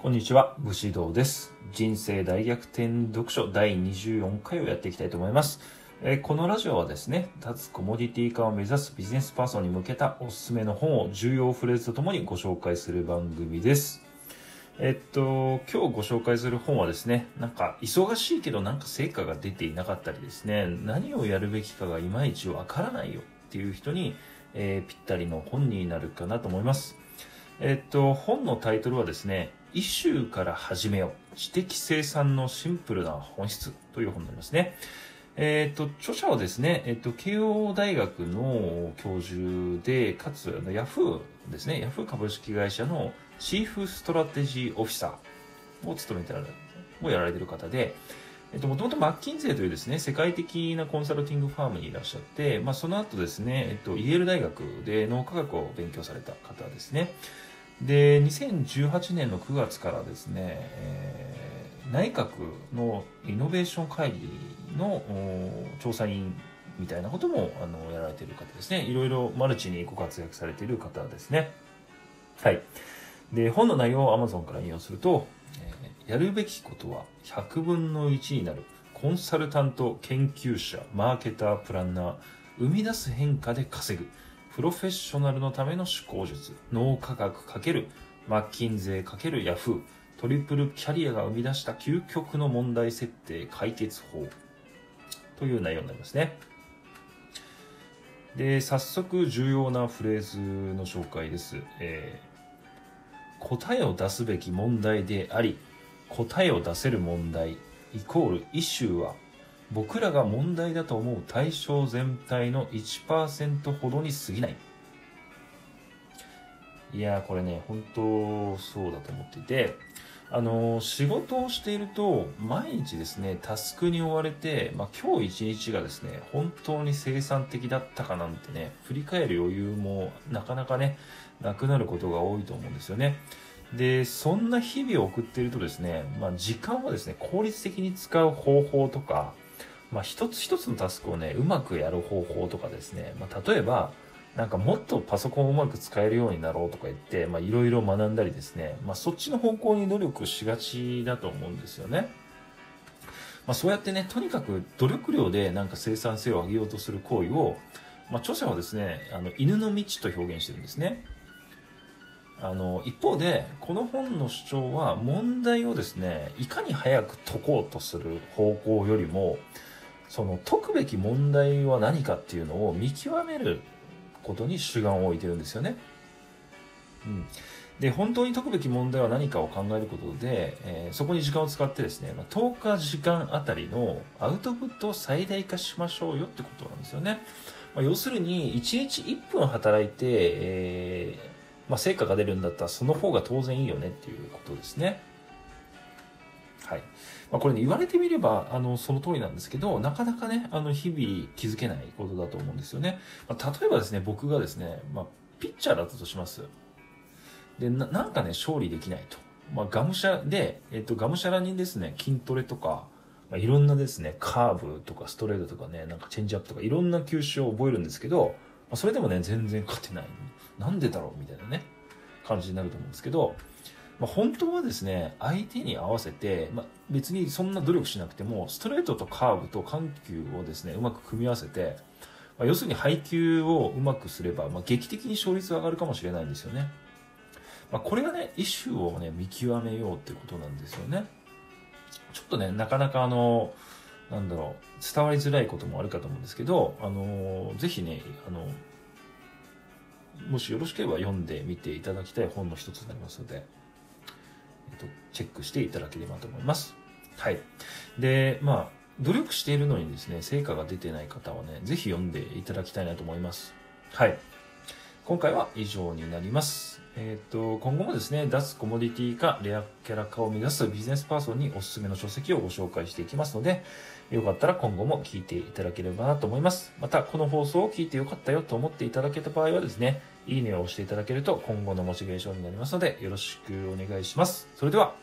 こんにちは、武士道です。人生大逆転読書第24回をやっていきたいと思います。えーこのラジオはですね、脱コモディティ化を目指すビジネスパーソンに向けたおすすめの本を重要フレーズとともにご紹介する番組です。えっと、今日ご紹介する本はですね、なんか忙しいけどなんか成果が出ていなかったりですね、何をやるべきかがいまいちわからないよっていう人に、えーぴったりの本になるかなと思います。えっと、本のタイトルはですね、イシューから始めよう。知的生産のシンプルな本質という本になりますね。えっと、著者はですね、えっと、慶応大学の教授で、かつ、ヤフーですね、ヤフー株式会社のチーフストラテジーオフィサーを務めてられる、をやられてる方で、えっと、もともとマッキンゼーというですね、世界的なコンサルティングファームにいらっしゃって、まあ、その後ですね、えっと、イェール大学で脳科学を勉強された方ですね。で、2018年の9月からですね、えー内閣のイノベーション会議の調査員みたいなこともあのやられている方ですね。いろいろマルチにご活躍されている方ですね。はい。で、本の内容を Amazon から引用すると、えーやるべきことは100分の1になる。コンサルタント、研究者、マーケター、プランナー、生み出す変化で稼ぐ。プロフェッショナルのための思考術。脳科学×マッキンゼー×ヤフー。トリプルキャリアが生み出した究極の問題設定解決法。という内容になりますね。で、早速重要なフレーズの紹介です。えー答えを出すべき問題であり、答えを出せる問題イコールイシューは僕らが問題だと思う対象全体の1%ほどに過ぎない。いやーこれね、本当そうだと思っていて、あのー仕事をしていると、毎日ですね、タスクに追われて、まあ、今日一日がですね、本当に生産的だったかなんてね、振り返る余裕もなかなかね、なくなることが多いと思うんですよね。で、そんな日々を送っているとですね、まあ、時間をですね、効率的に使う方法とか、まあ、一つ一つのタスクをね、うまくやる方法とかですね、まあ、例えば、なんかもっとパソコンをうまく使えるようになろうとか言って、まあ、いろいろ学んだりですね、まあ、そっちの方向に努力しがちだと思うんですよね。まあ、そうやってね、とにかく努力量でなんか生産性を上げようとする行為を、まあ、著者はですね、あの、犬の道と表現してるんですね。あの、一方で、この本の主張は問題をですね、いかに早く解こうとする方向よりも、その解くべき問題は何かっていうのを見極めることに主眼を置いてるんですよね。うん。で、本当に解くべき問題は何かを考えることで、えーそこに時間を使ってですね、ま、10日時間あたりのアウトプットを最大化しましょうよってことなんですよね。まあ、要するに、1日1分働いて、えーまあ、成果が出るんだったらその方が当然いいよねっていうことですね。はい。まあ、これね、言われてみれば、あの、その通りなんですけど、なかなかね、あの、日々気づけないことだと思うんですよね。まあ、例えばですね、僕がですね、まあ、ピッチャーだったとします。で、なんかね、勝利できないと。まあ、がむしゃで、えっと、がむしゃらにですね、筋トレとか、まあ、いろんなですね、カーブとかストレートとかね、なんかチェンジアップとか、いろんな球種を覚えるんですけど、まあ、それでもね、全然勝てない。なんでだろうみたいなね、感じになると思うんですけど、まあ、本当はですね、相手に合わせて、まあ、別にそんな努力しなくても、ストレートとカーブと緩急をですね、うまく組み合わせて、まあ、要するに配球をうまくすれば、まあ、劇的に勝率が上がるかもしれないんですよね。まあ、これがね、イシューをね、見極めようってことなんですよね。ちょっとね、なかなかあの、なんだろう、伝わりづらいこともあるかと思うんですけど、あの、ぜひね、あの、もしよろしければ読んでみていただきたい本の一つになりますので、と、チェックしていただければと思います。はい。で、まあ、努力しているのにですね、成果が出てない方はね、ぜひ読んでいただきたいなと思います。はい。今回は以上になります。えっ、と、今後もですね、脱コモディティ化、レアキャラ化を目指すビジネスパーソンにおすすめの書籍をご紹介していきますので、よかったら今後も聞いていただければなと思います。また、この放送を聞いてよかったよと思っていただけた場合はですね、いいねを押していただけると今後のモチベーションになりますので、よろしくお願いします。それでは、